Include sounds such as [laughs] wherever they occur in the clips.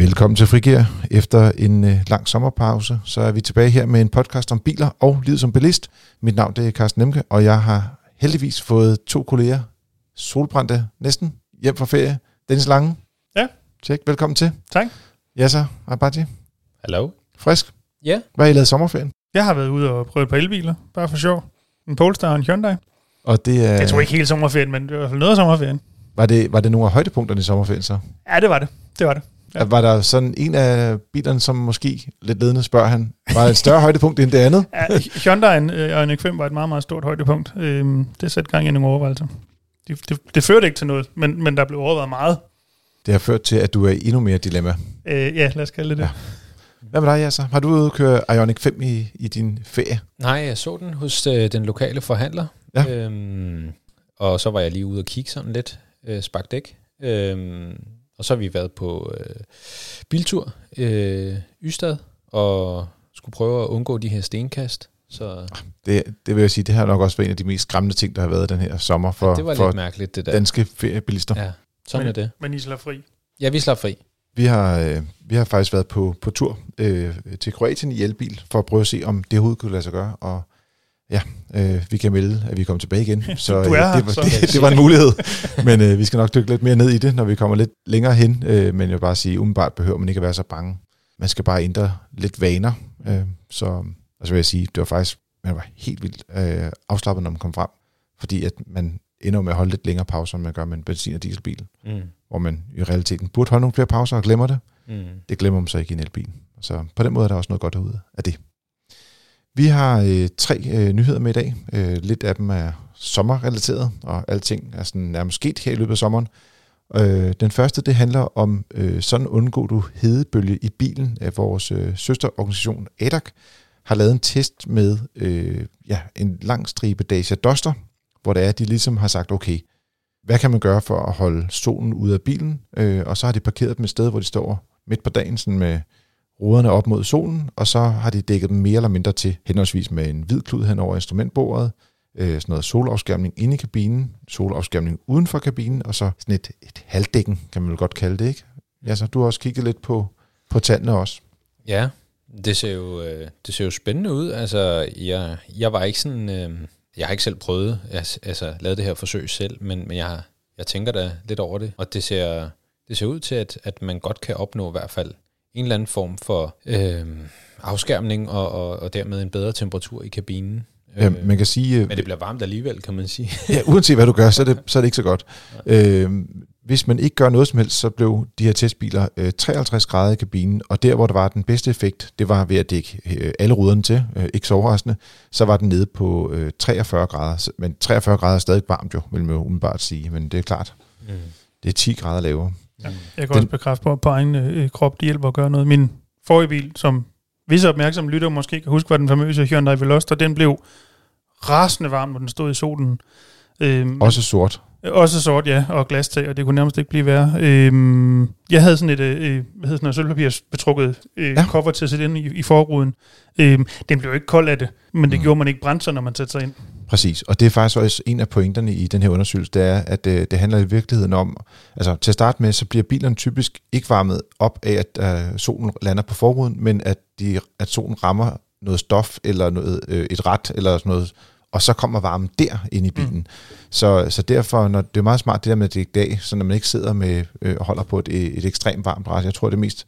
Velkommen til Frigir. Efter en øh, lang sommerpause, så er vi tilbage her med en podcast om biler og livet som bilist. Mit navn det er Carsten Nemke, og jeg har heldigvis fået to kolleger, solbrændte næsten, hjem fra ferie. Dennis Lange. Ja. Tjek, velkommen til. Tak. Yasser Abadji. Hallo? Frisk. Ja. Hvad har I lavet i sommerferien? Jeg har været ude og prøvet på elbiler, bare for sjov. En Polestar og en Hyundai. Og det er, Jeg tror ikke helt sommerferien, men det var i hvert fald noget af sommerferien. var, det, var det nogle af højdepunkterne i sommerferien så? Ja, det var det. Det var det. Ja. Var der sådan en af bilerne, som måske lidt ledende spørger han, var et større [laughs] højdepunkt end det andet? Ja, Hyundai'en øh, og en X5 var et meget, meget stort højdepunkt. Øhm, det satte gang i nogle overvejelser. Det, det, det førte ikke til noget, men, men der blev overvejet meget. Det har ført til, at du er i endnu mere dilemma. Øh, ja, lad os kalde det det. Ja. Hvad med dig, Yasser? Har du køre Ioniq 5 i, i din ferie? Nej, jeg så den hos øh, den lokale forhandler. Ja. Øhm, og så var jeg lige ude og kigge sådan lidt, øh, spark dæk. Øhm, og så har vi været på øh, biltur øh, Ystad, og skulle prøve at undgå de her stenkast. Så Det, det vil jeg sige, det har nok også været en af de mest skræmmende ting, der har været den her sommer for, det var for lidt mærkeligt, det der. danske feriebilister. Ja. Ja, sådan men, er det. Men I slår fri. Ja, vi slap fri. Vi, har, øh, vi har faktisk været på, på tur øh, til Kroatien i elbil, for at prøve at se, om det overhovedet kunne lade sig gøre. Og ja, øh, vi kan melde, at vi kommer tilbage igen. [laughs] Så Du er øh, her, det, var, så. det, det var en mulighed. [laughs] Men øh, vi skal nok dykke lidt mere ned i det, når vi kommer lidt længere hen. Øh, men jeg vil bare sige, umiddelbart behøver man ikke at være så bange. Man skal bare ændre lidt vaner. Øh, så altså vil jeg sige, det var faktisk man var helt vildt øh, afslappet, når man kom frem. Fordi at man ender med at holde lidt længere pauser, end man gør med en benzin- og dieselbil. Mm. Hvor man i realiteten burde holde nogle flere pauser og glemmer det. Mm. Det glemmer man så ikke i en elbil. Så på den måde er der også noget godt derude af det. Vi har øh, tre øh, nyheder med i dag. Øh, lidt af dem er sommerrelateret, og alting er sådan nærmest sket her i løbet af sommeren. Øh, den første, det handler om, øh, sådan undgår du hedebølge i bilen af vores øh, søsterorganisation ADAC, har lavet en test med øh, ja, en lang stribe Dacia Duster, hvor det er, at de ligesom har sagt, okay, hvad kan man gøre for at holde solen ude af bilen? Øh, og så har de parkeret dem et sted, hvor de står midt på dagen sådan med ruderne op mod solen, og så har de dækket dem mere eller mindre til, henholdsvis med en hvid klud hen over instrumentbordet, øh, sådan noget solafskærmning inde i kabinen, solafskærmning uden for kabinen, og så sådan et, et halvdækken, kan man vel godt kalde det, ikke? Ja, så du har også kigget lidt på, på tallene også. Ja, det ser jo, øh, det ser jo spændende ud. Altså, jeg, jeg var ikke sådan... Øh, jeg har ikke selv prøvet, altså, lavet det her forsøg selv, men, men jeg, har- jeg tænker da lidt over det, og det ser, det ser ud til, at, at man godt kan opnå i hvert fald en eller anden form for øh, afskærmning og, og, og dermed en bedre temperatur i kabinen. Øh, man kan sige, øh, men det bliver varmt alligevel, kan man sige. [laughs] ja, uanset hvad du gør, så er det, så er det ikke så godt. Øh, hvis man ikke gør noget som helst, så blev de her testbiler øh, 53 grader i kabinen, og der, hvor der var den bedste effekt, det var ved at dække øh, alle ruderne til, øh, ikke så overraskende, så var den nede på øh, 43 grader. Men 43 grader er stadig varmt jo, vil man jo umiddelbart sige, men det er klart, Mm. det er 10 grader lavere. Ja. Jeg kan Den- også bekræfte på, på egen øh, krop, det hjælper at gøre noget. Min forrige bil, som visse opmærksomme lytter måske kan huske, var den famøse Hyundai Veloster, den blev rasende varm, når den stod i solen. Øhm, Også sort. Også sort, ja, og glastag, og det kunne nærmest ikke blive værre. Øhm, jeg havde sådan et øh, øh, hvad hedder sådan noget, sølvpapirsbetrukket øh, Ja. cover til at sætte ind i, i forruden. Øhm, den blev ikke kold af det, men det Mm. mm. gjorde man ikke brændt sig, når man satte sig ind. Præcis, og det er faktisk også en af pointerne i den her undersøgelse, det er, at øh, det handler i virkeligheden om, altså til at starte med, så bliver bilerne typisk ikke varmet op af, at øh, solen lander på forruden, men at, de, at solen rammer noget stof eller noget, øh, et ret eller sådan noget, og så kommer varmen der ind i bilen. Mm. Så, så derfor, når det er meget smart det der med at dække dag, så når man ikke sidder med øh, og holder på et, et ekstremt varmt ret. Jeg tror, det mest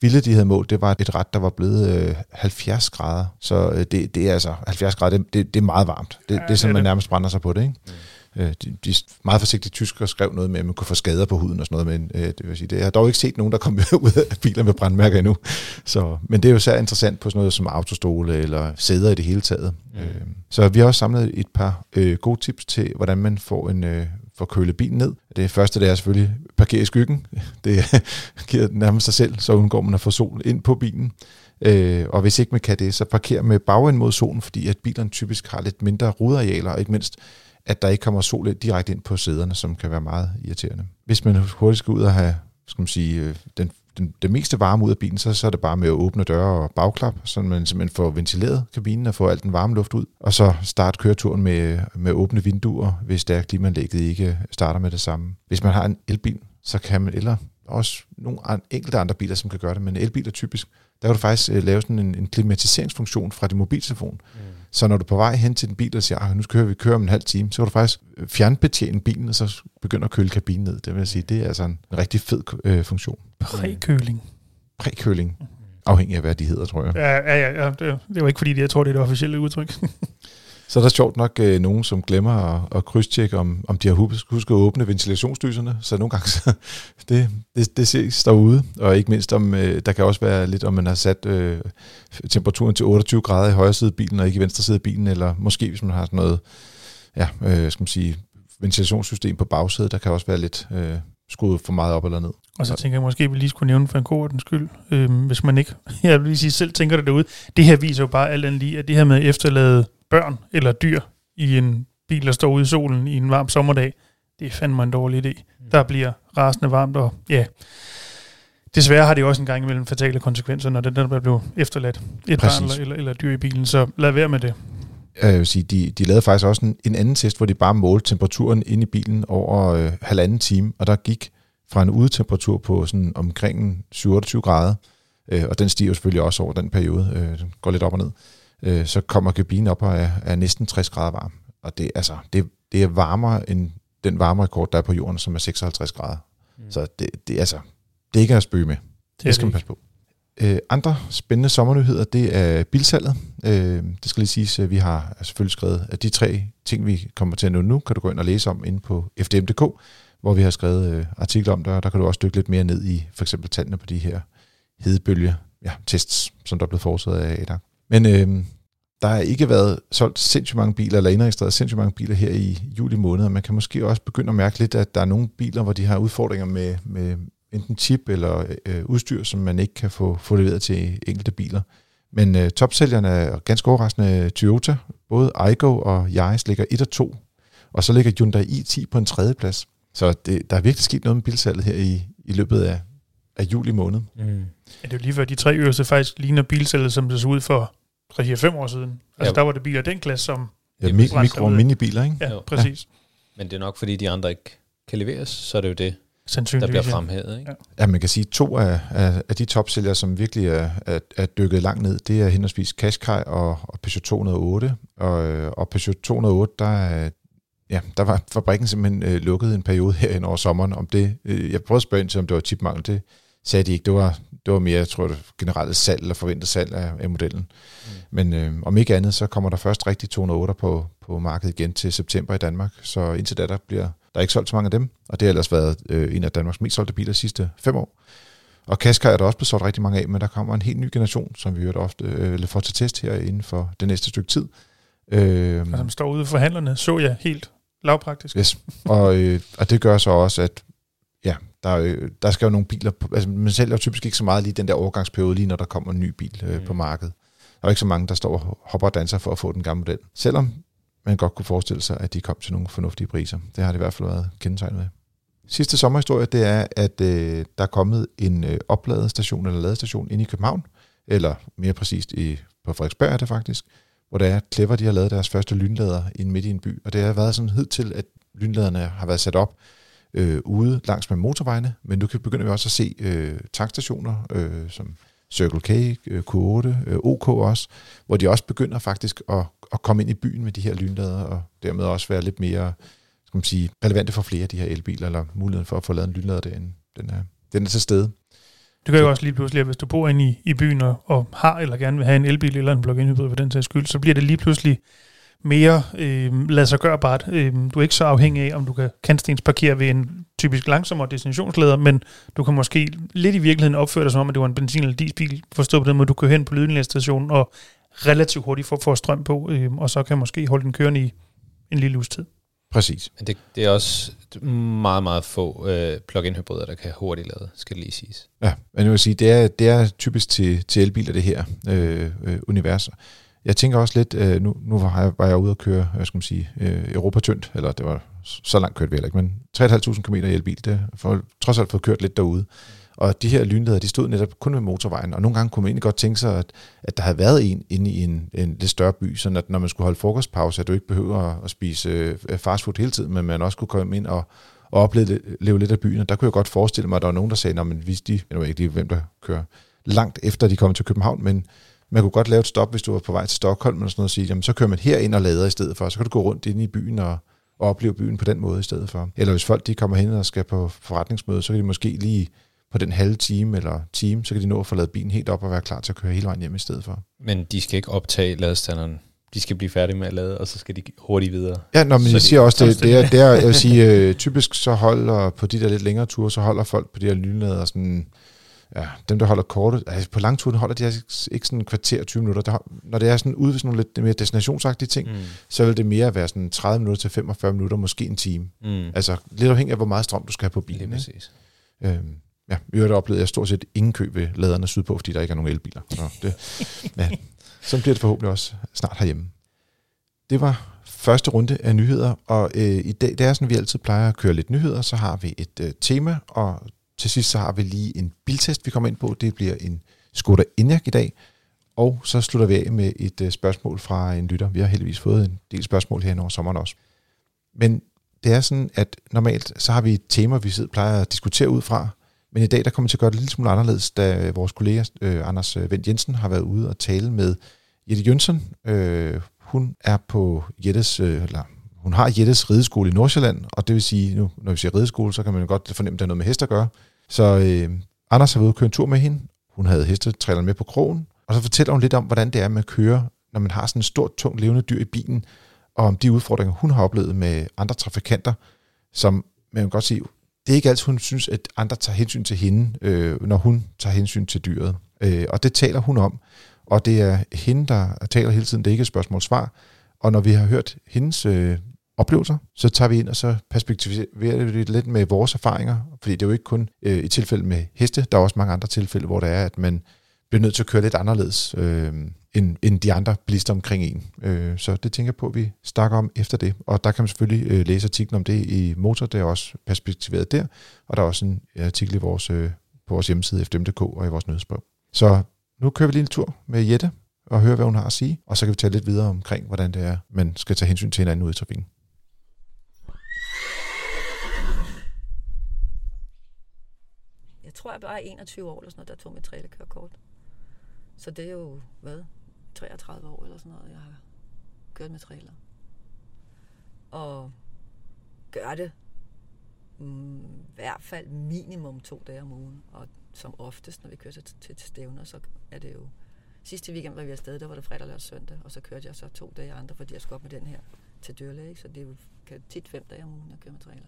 vilde, de havde målt, det var et ret, der var blevet øh, 70 grader. Så øh, det, det er altså 70 grader, det, det, det er meget varmt. Det, Ja, det er sådan, det er man det. nærmest brænder sig på det, ikke? Mm. Øh, de, de meget forsigtige tyskere skrev noget med, at man kunne få skader på huden og sådan noget, men øh, det vil sige, det, jeg har dog ikke set nogen, der kom [laughs] ud af biler med brandmærker endnu. Så, men det er jo særligt interessant på sådan noget som autostole eller sæder i det hele taget. Mm. Øh, så vi har også samlet et par øh, gode tips til, hvordan man får en øh, får kølet bilen ned. Det første det er selvfølgelig parkere i skyggen. [laughs] Det [laughs] giver nærmest sig selv, så undgår man at få sol ind på bilen. Øh, og hvis ikke man kan det, så parker med bagend mod solen, fordi at bilerne typisk har lidt mindre rudearealer, og ikke mindst at der ikke kommer sol direkte ind på sæderne, som kan være meget irriterende. Hvis man hurtigt skal ud og have skal man sige, øh, den, den, den, meste varme ud af bilen, så, så er det bare med at åbne døre og bagklap, så man simpelthen får ventileret kabinen og får al den varme luft ud, og så starte køreturen med, med åbne vinduer, hvis det er klimaanlægget ikke starter med det samme. Hvis man har en elbil, så kan man, eller også nogle enkelte andre biler, som kan gøre det, men elbiler typisk, der kan du faktisk øh, lave sådan en, en klimatiseringsfunktion fra din mobiltelefon. Mm. Så når du er på vej hen til din bil og siger, at nu skal vi køre om en halv time, så kan du faktisk øh, fjernbetjene bilen, og så begynde at køle kabinen ned. Det vil sige, det er altså en rigtig fed øh, funktion. Prækøling. Prækøling. Afhængig af, hvad de hedder, tror jeg. Ja, ja, ja. ja. Det, det var ikke fordi, jeg tror, det er det officielle udtryk. [laughs] Så er der sjovt nok øh, nogen, som glemmer at, at krydstjekke, om, om de har husket at åbne ventilationslyserne. Så nogle gange, så [laughs] det, det, det ses derude. Og ikke mindst, om øh, der kan også være lidt, om man har sat øh, temperaturen til 28 grader i højre side af bilen, og ikke i venstre side af bilen. Eller måske, hvis man har sådan noget, ja, øh, skal man sige, ventilationssystem på bagsædet, der kan også være lidt øh, skruet for meget op eller ned. Og så tænker jeg måske, at vi lige skulle nævne for en god den skyld, øh, hvis man ikke, [laughs] jeg vil lige sige, selv tænker det derude. Det her viser jo bare alt andet lige, at det her med at efterlade børn eller dyr i en bil, der står ude i solen i en varm sommerdag, det er fandme en dårlig idé. Mm. Der bliver rasende varmt, og ja, desværre har det jo også en gang imellem fatale konsekvenser, når den der bliver efterladt et Præcis. barn eller, eller, eller dyr i bilen, så lad være med det. Jeg vil sige, de, de lavede faktisk også en, en anden test, hvor de bare målte temperaturen inde i bilen over øh, halvanden time, og der gik fra en udetemperatur på sådan omkring 27 grader, øh, og den stiger selvfølgelig også over den periode, øh, den går lidt op og ned, øh, så kommer kabinen op og er, er næsten 60 grader varm. Og det, altså, det, det er varmere end den varmerekord, der er på jorden, som er 56 grader. Mm. Så det, det, altså, det er ikke at spøge med. Det, det skal man passe på. Øh, andre spændende sommernyheder, det er bilsalget. Øh, det skal lige siges, at vi har selvfølgelig skrevet, at de tre ting, vi kommer til at nå nu, kan du gå ind og læse om inde på fdm.dk, hvor vi har skrevet øh, artikler om det, og der kan du også dykke lidt mere ned i for eksempel tallene på de her hedebølge ja, tests, som der er blevet foretaget af ADAC. Men øh, der har ikke været solgt sindssygt mange biler, eller indregistreret sindssygt mange biler her i juli måned, og man kan måske også begynde at mærke lidt, at der er nogle biler, hvor de har udfordringer med, med enten chip eller øh, udstyr, som man ikke kan få, få leveret til enkelte biler. Men øh, topsælgerne er ganske overraskende Toyota. Både Aygo og Yaris ligger 1 og 2, og så ligger Hyundai i10 på en tredje plads. Så det, der er virkelig sket noget med bilsalget her i, i løbet af, af juli måned. Mm. Ja, det er jo lige før de tre øverste faktisk ligner bilsalget, som det så ud for 3-4-5 år siden. Altså ja. der var det biler af den klasse, som... Ja, mi- mikro- og minibiler, ikke? Ja, præcis. Ja. Men det er nok, fordi de andre ikke kan leveres, så er det jo det, der bliver fremhævet. Ikke? Ja. ja, man kan sige, to af, af, af de topsælgere, som virkelig er, er, er dykket langt ned, det er henholdsvis Qashqai og, og Peugeot 208. Og, og Peugeot 208, der er, ja, der var fabrikken simpelthen øh, lukket en periode her over sommeren. Om det, øh, jeg prøvede at spørge ind til, om det var chipmangel. Det sagde de ikke. Det var, det var mere, jeg tror, det generelt salg eller forventet salg af, af modellen. Mm. Men øh, om ikke andet, så kommer der først rigtig 208 på, på markedet igen til september i Danmark. Så indtil da, der bliver der er ikke solgt så mange af dem, og det har ellers været øh, en af Danmarks mest solgte biler de sidste fem år. Og Qashqai er der også blevet solgt rigtig mange af, men der kommer en helt ny generation, som vi hørt ofte øh, får til test her inden for det næste stykke tid. Øh, og som står ude for handlerne, så jeg helt lavpraktisk. Yes. Og, øh, og det gør så også, at ja, der, øh, der skal jo nogle biler, altså man sælger jo typisk ikke så meget lige den der overgangsperiode, lige når der kommer en ny bil øh, mm. på markedet. Der er ikke så mange, der står og hopper og danser for at få den gamle model. Selvom man godt kunne forestille sig, at de kom til nogle fornuftige priser. Det har det i hvert fald været kendetegnet med. Sidste sommerhistorie, det er, at øh, der er kommet en øh, opladestation eller ladestation ind i København, eller mere præcist i, på Frederiksberg er det faktisk, hvor der er Clever, de har lavet deres første lynlader ind midt i en by. Og det har været sådan hed til, at lynladerne har været sat op øh, ude langs med motorvejene, men nu kan begynder vi også at se øh, tankstationer, øh, som Circle K, øh, Q8, øh, OK også, hvor de også begynder faktisk at, at komme ind i byen med de her lynlader, og dermed også være lidt mere skal man sige, relevante for flere af de her elbiler, eller muligheden for at få lavet en lynlader derinde. Den er, den er til stede. Det kan jo også lige pludselig, at hvis du bor inde i, i byen og, og har eller gerne vil have en elbil eller en plug-in hybrid for den sags skyld, så bliver det lige pludselig mere øh, lade sig gøre bare. Øh, du er ikke så afhængig af, om du kan kantstens parkere ved en typisk langsommere destinationsleder, men du kan måske lidt i virkeligheden opføre dig som om, at det var en benzin- eller dieselbil, forstået på den måde, du kører hen på lydindlæsstationen og relativt hurtigt får, får strøm på, øh, og så kan måske holde den kørende i en lille uges tid. Præcis. Men det, det er også meget, meget få øh, plug-in hybrider, der kan hurtigt lade, skal det lige siges. Ja, men jeg vil sige, det er, det er typisk til, til elbiler, det her øh, øh, univers. Jeg tænker også lidt, øh, nu, nu var, jeg, var jeg ude at køre, hvad skal man sige, øh, Europa tyndt, eller det var så langt kørt vi heller ikke, men 3.500 km i elbil, det for, trods alt fået kørt lidt derude. Og de her lynleder, de stod netop kun ved motorvejen, og nogle gange kunne man egentlig godt tænke sig, at, at der havde været en inde i en, en lidt større by, så at når man skulle holde frokostpause, at du ikke behøver at spise øh, fastfood hele tiden, men man også kunne komme ind og, og opleve lidt af byen. Og der kunne jeg godt forestille mig, at der var nogen, der sagde, men hvis de, jeg ved ikke lige, hvem der kører langt efter, de kommer til København, men man kunne godt lave et stop, hvis du var på vej til Stockholm, eller sådan noget, og sige, jamen, så kører man herind og lader i stedet for, så kan du gå rundt ind i byen og, og opleve byen på den måde i stedet for. Eller hvis folk de kommer hen og skal på forretningsmøde, så kan de måske lige på den halve time eller time, så kan de nå at få lavet bilen helt op og være klar til at køre hele vejen hjem i stedet for. Men de skal ikke optage ladestanderen de skal blive færdige med at lade, og så skal de hurtigt videre. Ja, nå, men jeg siger også, det, det, er, det er, jeg vil [laughs] sige, øh, typisk så holder på de der lidt længere ture, så holder folk på de her lynlader sådan, ja, dem der holder kortet, altså på langturen holder de altså ikke sådan en kvarter 20 minutter. Der, når det er sådan ude ved sådan nogle lidt mere destinationsagtige ting, mm. så vil det mere være sådan 30 minutter til 45 minutter, måske en time. Mm. Altså lidt afhængig af, hvor meget strøm du skal have på bilen. Det er præcis. Øhm, ja, vi har oplevet, jeg stort set ingen kø ved laderne sydpå, fordi der ikke er nogen elbiler. Så det, [laughs] ja, så bliver det forhåbentlig også snart herhjemme. Det var første runde af nyheder, og øh, i dag, det er sådan, vi altid plejer at køre lidt nyheder, så har vi et øh, tema, og til sidst så har vi lige en biltest, vi kommer ind på. Det bliver en Skoda Enyaq i dag, og så slutter vi af med et øh, spørgsmål fra en lytter. Vi har heldigvis fået en del spørgsmål her over sommeren også. Men det er sådan, at normalt så har vi et tema, vi sidder plejer at diskutere ud fra, men i dag der kommer vi til at gøre det lidt smule anderledes, da vores kollega øh, Anders øh, Vendt Jensen har været ude og tale med Jette Jønsson, øh, hun er på Jettes, øh, eller hun har Jettes rideskole i Nordsjælland, og det vil sige, nu når vi siger rideskole, så kan man jo godt fornemme, at det er noget med heste at gøre. Så øh, Anders har været ude og køre en tur med hende. Hun havde hestetrælerne med på krogen, og så fortæller hun lidt om, hvordan det er med at køre, når man har sådan et stort, tungt, levende dyr i bilen, og om de udfordringer, hun har oplevet med andre trafikanter, som man kan godt sige, det er ikke altid, hun synes, at andre tager hensyn til hende, øh, når hun tager hensyn til dyret. Øh, og det taler hun om. Og det er hende, der taler hele tiden. Det er ikke et spørgsmål-svar. Og når vi har hørt hendes øh, oplevelser, så tager vi ind og så perspektiverer vi lidt med vores erfaringer. Fordi det er jo ikke kun øh, i tilfælde med heste. Der er også mange andre tilfælde, hvor det er, at man bliver nødt til at køre lidt anderledes øh, end, end de andre bilister omkring en. Øh, så det tænker jeg på, at vi snakker om efter det. Og der kan man selvfølgelig øh, læse artiklen om det i Motor. Det er også perspektiveret der. Og der er også en øh, artikel i vores, øh, på vores hjemmeside fdm.dk og i vores nyhedsbrev. Så nu kører vi lige en tur med Jette og hører, hvad hun har at sige, og så kan vi tale lidt videre omkring, hvordan det er, man skal tage hensyn til hinanden ude i trafikken. Jeg tror, jeg bare er 21 år eller sådan noget, der tog mit trailerkørekort. Så det er jo, hvad, 33 år eller sådan noget, jeg har kørt med trailer. Og gør det mm, i hvert fald minimum to dage om ugen. Og som oftest, når vi kører til, til, til stævner, så er det jo... Sidste weekend var vi afsted, der var det fredag, lørdag og søndag, og så kørte jeg så to dage andre, fordi jeg skulle op med den her til dyrlæge, så det er jo tit fem dage om ugen, jeg kører med trailer.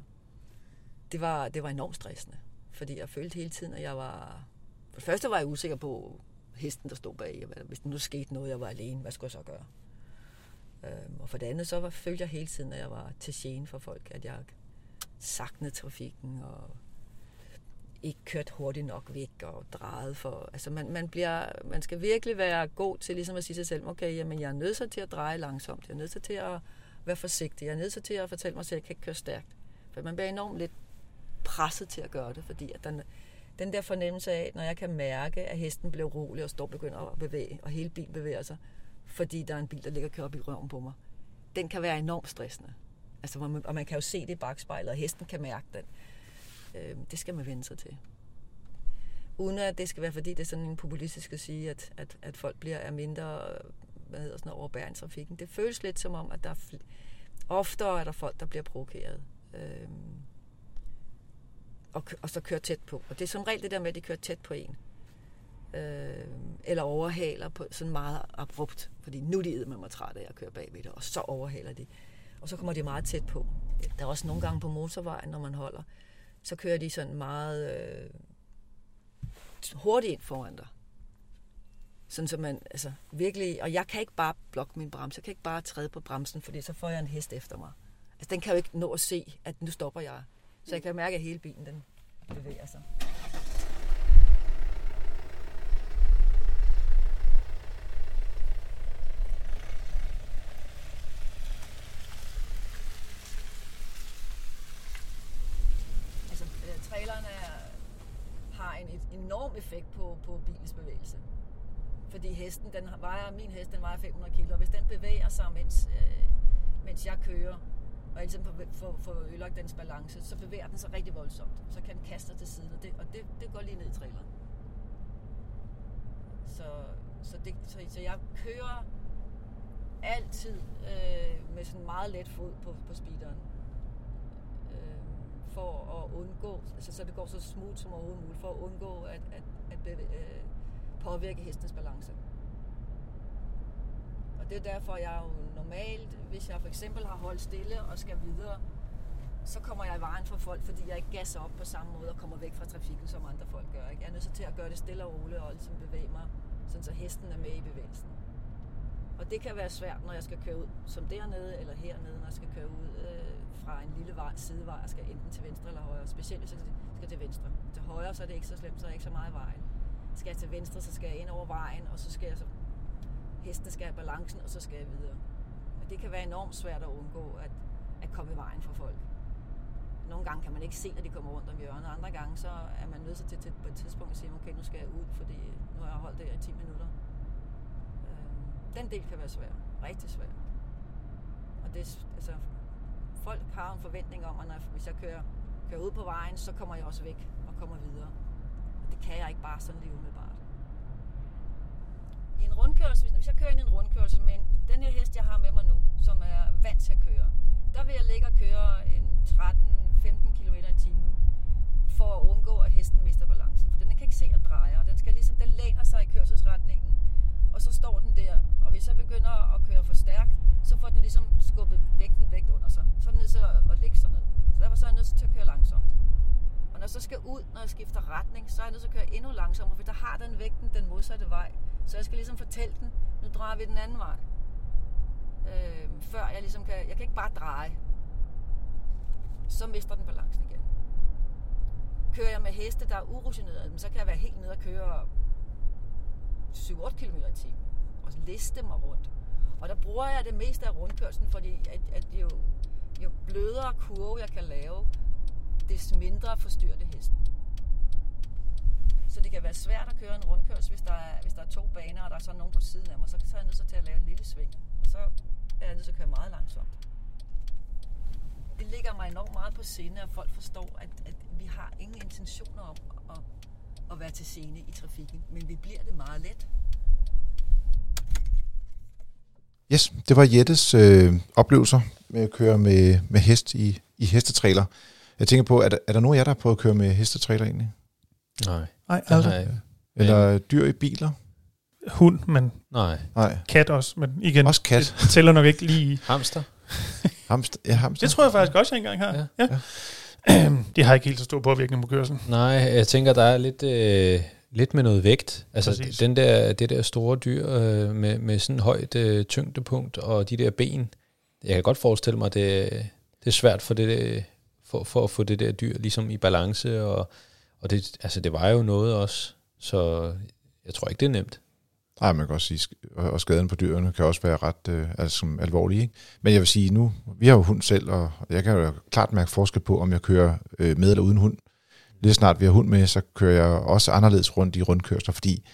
Det var, det var enormt stressende, fordi jeg følte hele tiden, at jeg var... For det første var jeg usikker på hesten, der stod bag, hvis nu skete noget, jeg var alene, hvad skulle jeg så gøre? Øhm, og for det andet, så var, følte jeg hele tiden, at jeg var til gene for folk, at jeg saknede trafikken, og ikke kørt hurtigt nok væk og drejet for... Altså man, man, bliver, man skal virkelig være god til ligesom at sige sig selv, okay, jamen jeg er nødt til at dreje langsomt, jeg er nødt til at være forsigtig, jeg er nødt til at fortælle mig selv, at jeg kan ikke køre stærkt. For man bliver enormt lidt presset til at gøre det, fordi at den, den der fornemmelse af, når jeg kan mærke, at hesten bliver rolig og står begynder at bevæge, og hele bilen bevæger sig, fordi der er en bil, der ligger og kører op i røven på mig, den kan være enormt stressende. Altså, man, og man kan jo se det i bagspejlet, og hesten kan mærke den. Øh, det skal man vende sig til. Uden at det skal være, fordi det er sådan en populistisk at sige, at, at, at folk bliver er mindre hvad hedder sådan noget, overbærende i trafikken. Det føles lidt som om, at der er fl- oftere er der folk, der bliver provokeret. Øh, og, og så kører tæt på. Og det er som regel det der med, at de kører tæt på en. Øh, eller overhaler på sådan meget abrupt. Fordi nu er de med mig træt af at køre bagved det, og så overhaler de. Og så kommer de meget tæt på. Der er også nogle gange på motorvejen, når man holder, så kører de sådan meget øh, hurtigt ind foran dig. Sådan så man, altså virkelig, og jeg kan ikke bare blokke min bremse, jeg kan ikke bare træde på bremsen, fordi så får jeg en hest efter mig. Altså den kan jo ikke nå at se, at nu stopper jeg. Så jeg kan mærke, at hele bilen den bevæger sig. Altså, øh, enorm effekt på, på bilens bevægelse. Fordi hesten, den vejer, min hest, den vejer 500 kilo, og hvis den bevæger sig, mens, øh, mens jeg kører, og ligesom får, får ødelagt dens balance, så bevæger den sig rigtig voldsomt. Så kan den kaste sig til siden, og det, og det, det går lige ned i traileren. Så, så, det, så, så jeg kører altid øh, med sådan meget let fod på, på speederen. Øh, for at undgå, altså så det går så smooth som overhovedet muligt, for at undgå at, at, at bevæge, øh, påvirke hestens balance. Og det er derfor, jeg jo normalt, hvis jeg for eksempel har holdt stille og skal videre, så kommer jeg i vejen for folk, fordi jeg ikke gasser op på samme måde og kommer væk fra trafikken, som andre folk gør. Ikke? Jeg er nødt til at gøre det stille og roligt og ligesom bevæge mig, sådan så hesten er med i bevægelsen. Og det kan være svært, når jeg skal køre ud som dernede eller hernede, når jeg skal køre ud øh, fra en lille vej, sidevej og skal enten til venstre eller højre. Specielt hvis jeg skal til venstre. Til højre, så er det ikke så slemt, så er jeg ikke så meget i vejen. Skal jeg til venstre, så skal jeg ind over vejen, og så skal jeg så hesten skal have balancen, og så skal jeg videre. Og det kan være enormt svært at undgå at, at komme i vejen for folk. Nogle gange kan man ikke se, når de kommer rundt om hjørnet. Andre gange så er man nødt til, til på et tidspunkt at sige, okay, nu skal jeg ud, fordi nu har jeg holdt det i 10 minutter. Øhm, den del kan være svær. Rigtig svær. Og det, altså, folk har en forventning om, at når, hvis jeg kører, kører ud på vejen, så kommer jeg også væk og kommer videre. Og det kan jeg ikke bare sådan lige umiddelbart i en rundkørsel, hvis jeg kører ind i en rundkørsel med den her hest, jeg har med mig nu, som er vant til at køre, der vil jeg ligge og køre en 13-15 km i timen, for at undgå, at hesten mister balancen. For den kan ikke se at dreje, og den, skal ligesom, den læner sig i kørselsretningen, og så står den der. Og hvis jeg begynder at køre for stærkt, så får den ligesom skubbet vægten væk under sig. Så er den nødt til at lægge sig ned. Så derfor så er jeg nødt til at køre langsomt. Og når jeg så skal ud, når jeg skifter retning, så er jeg nødt til at køre endnu langsommere, for der har den vægten den modsatte vej. Så jeg skal ligesom fortælle den, nu drejer vi den anden vej. Øh, før jeg ligesom kan, jeg kan ikke bare dreje. Så mister den balancen igen. Kører jeg med heste, der er urutineret, så kan jeg være helt nede og køre 7-8 km i timen. Og liste mig rundt. Og der bruger jeg det meste af rundkørslen, fordi at, at jo, jo blødere kurve jeg kan lave, des mindre forstyrrer det hesten. Så det kan være svært at køre en rundkørsel, hvis der er, hvis der er to baner, og der er så nogen på siden af mig. Så, så er jeg nødt til at lave et lille sving. Og så er jeg nødt til at køre meget langsomt. Det ligger mig enormt meget på sinde, at folk forstår, at, at vi har ingen intentioner om at, at være til scene i trafikken. Men vi bliver det meget let. Yes, det var Jettes øh, oplevelser med at køre med, med hest i, i hestetræler. Jeg tænker på, er der, er der nogen af jer, der har prøvet at køre med hestetræler egentlig? Nej. Nej, Den altså jeg- Eller dyr i biler? hund, men Nej. Nej. kat også. Men igen, Også kat. det tæller nok ikke lige. Hamster? Hamster? Ja, hamster. Det tror jeg faktisk også, jeg engang har. Ja. Ja. ja. [clears throat] det har ikke helt så stor påvirkning på kørselen. Nej, jeg tænker, der er lidt, øh, lidt med noget vægt. Altså Præcis. den der, det der store dyr øh, med, med sådan højt øh, tyngdepunkt og de der ben. Jeg kan godt forestille mig, det, det er svært for, det, der- for, for at få det der dyr ligesom i balance. Og, og det, altså, det var jo noget også, så jeg tror ikke, det er nemt. Nej, man kan også sige, og skaden på dyrene kan også være ret øh, altså, som. Ikke? Men jeg vil sige nu, vi har jo hund selv, og jeg kan jo klart mærke forskel på, om jeg kører øh, med eller uden hund. Lige snart vi har hund med, så kører jeg også anderledes rundt i rundkørsler, fordi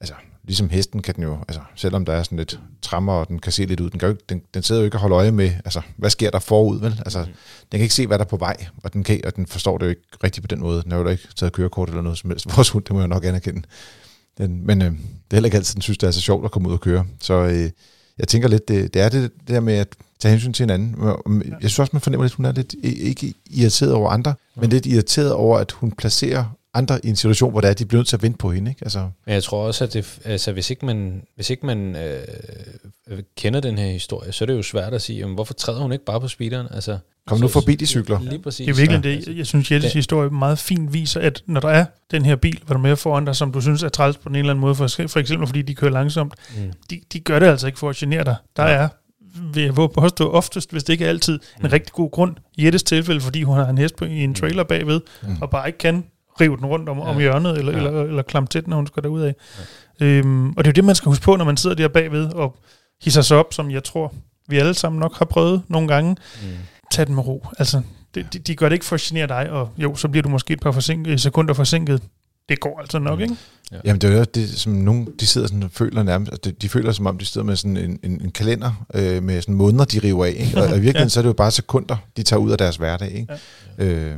altså, ligesom hesten kan den jo, altså, selvom der er sådan lidt trammer, og den kan se lidt ud, den, kan jo ikke, den, den sidder jo ikke og holder øje med, altså, hvad sker der forud, vel? Altså, Mm. den kan ikke se, hvad der er på vej, og den, kan, og den forstår det jo ikke rigtigt på den måde. Den har jo da ikke taget kørekort eller noget som helst. [laughs] Vores hund, det må jeg nok anerkende. Den, men øh, det er heller ikke altid, den synes, det er så sjovt at komme ud og køre. Så øh, jeg tænker lidt, det, det er det, det der med at tage hensyn til hinanden. Jeg synes også, man fornemmer lidt, at hun er lidt ikke irriteret over andre, men lidt irriteret over, at hun placerer andre i en situation, hvor det er, de bliver nødt til at vente på hende. Ikke? Altså, Men jeg tror også, at det, altså, hvis ikke man, hvis ikke man øh, kender den her historie, så er det jo svært at sige, jamen, hvorfor træder hun ikke bare på speederen? Altså, Kom nu forbi de cykler. Lige præcis. Det er virkelig det, jeg synes, Jettes historie meget fint viser, at når der er den her bil, hvor du med foran dig, som du synes er træls på en eller anden måde, for, for eksempel fordi de kører langsomt, Mm. de, de gør det altså ikke for at genere dig. Der Ja. er, vil jeg våge påstå, oftest, hvis det ikke er altid, en Mm. rigtig god grund. I Jettes tilfælde, fordi hun har en hest på, i en trailer bagved, Mm. og bare ikke kan rive den rundt om, ja. om hjørnet, eller, Ja. eller, eller klamme til den, når hun skal derud af. Ja. Øhm, og det er jo det, man skal huske på, når man sidder der bagved og hisser sig op, som jeg tror, vi alle sammen nok har prøvet nogle gange. Mm. Tag den med ro. Altså, de, de, de gør det ikke for at genere dig, og jo, så bliver du måske et par forsink- sekunder forsinket. det går altså nok, mm. ikke? Ja. Jamen det er jo det, som nogen, de sidder sådan og føler nærmest, de, de føler som om, de sidder med sådan en, en, en kalender øh, med sådan måneder, de river af, ikke? Og, og i virkeligheden [laughs] ja. så er det jo bare sekunder, de tager ud af deres hverdag, ikke? Ja. Øh,